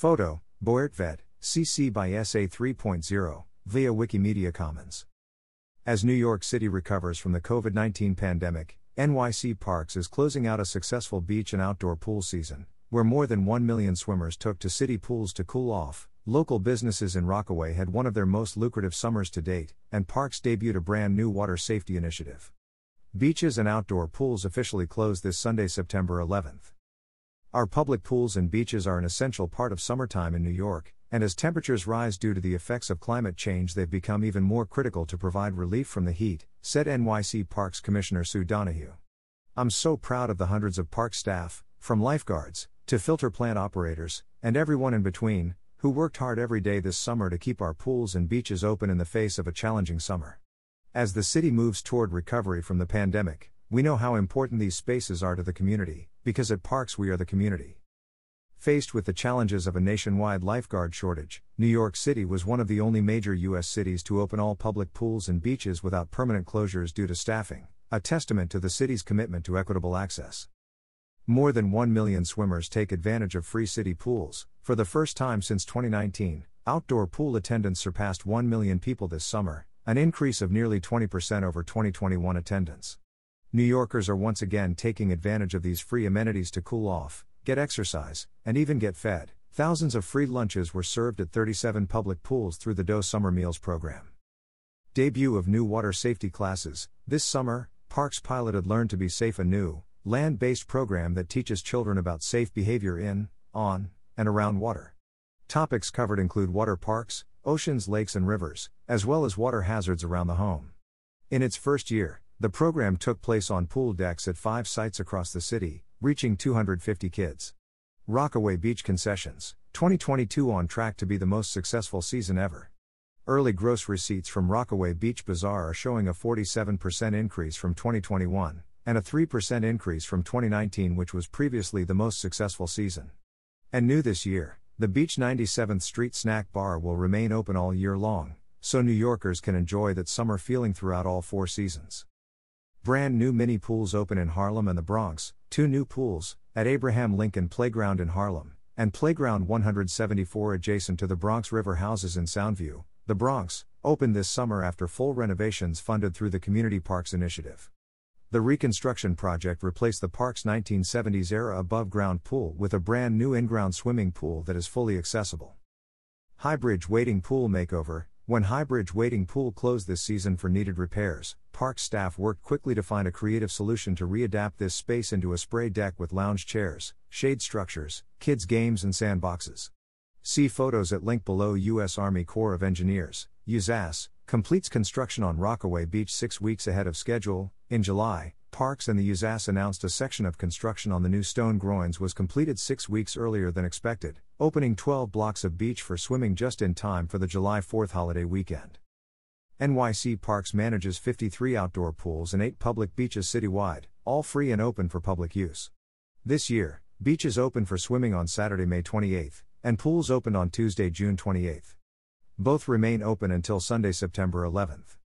Photo, Boertvet, CC by SA 3.0, via Wikimedia Commons. As New York City recovers from the COVID 19 pandemic, NYC Parks is closing out a successful beach and outdoor pool season, where more than 1 million swimmers took to city pools to cool off. Local businesses in Rockaway had one of their most lucrative summers to date, and Parks debuted a brand new water safety initiative. Beaches and outdoor pools officially closed this Sunday, September 11th. Our public pools and beaches are an essential part of summertime in New York, and as temperatures rise due to the effects of climate change, they've become even more critical to provide relief from the heat, said NYC Parks Commissioner Sue Donoghue. I'm so proud of the hundreds of park staff, from lifeguards to filter plant operators, and everyone in between, who worked hard every day this summer to keep our pools and beaches open in the face of a challenging summer. As the city moves toward recovery from the pandemic, we know how important these spaces are to the community, because at Parks we are the community. Faced with the challenges of a nationwide lifeguard shortage, New York City was one of the only major U.S. cities to open all public pools and beaches without permanent closures due to staffing, a testament to the city's commitment to equitable access. More than 1 million swimmers take advantage of free city pools. For the first time since 2019, outdoor pool attendance surpassed 1 million people this summer, an increase of nearly 20% over 2021 attendance. New Yorkers are once again taking advantage of these free amenities to cool off, get exercise, and even get fed. Thousands of free lunches were served at 37 public pools through the DOE Summer Meals program. Debut of new water safety classes. This summer, Parks piloted Learn to Be Safe, a new, land based program that teaches children about safe behavior in, on, and around water. Topics covered include water parks, oceans, lakes, and rivers, as well as water hazards around the home. In its first year, the program took place on pool decks at five sites across the city, reaching 250 kids. Rockaway Beach Concessions, 2022 on track to be the most successful season ever. Early gross receipts from Rockaway Beach Bazaar are showing a 47% increase from 2021, and a 3% increase from 2019, which was previously the most successful season. And new this year, the Beach 97th Street Snack Bar will remain open all year long, so New Yorkers can enjoy that summer feeling throughout all four seasons. Brand new mini pools open in Harlem and the Bronx, two new pools, at Abraham Lincoln Playground in Harlem, and Playground 174 adjacent to the Bronx River Houses in Soundview, the Bronx, opened this summer after full renovations funded through the Community Parks Initiative. The reconstruction project replaced the park's 1970s era above ground pool with a brand new in ground swimming pool that is fully accessible. Highbridge Wading Pool Makeover When Highbridge Wading Pool closed this season for needed repairs, park staff worked quickly to find a creative solution to readapt this space into a spray deck with lounge chairs, shade structures, kids' games, and sandboxes. See photos at link below U.S. Army Corps of Engineers, USACE, completes construction on Rockaway Beach six weeks ahead of schedule. In July, Parks and the USACE announced a section of construction on the new stone groins was completed six weeks earlier than expected, opening 12 blocks of beach for swimming just in time for the July 4th holiday weekend. NYC Parks manages 53 outdoor pools and 8 public beaches citywide, all free and open for public use. This year, beaches open for swimming on Saturday, May 28, and pools opened on Tuesday, June 28. Both remain open until Sunday, September 11.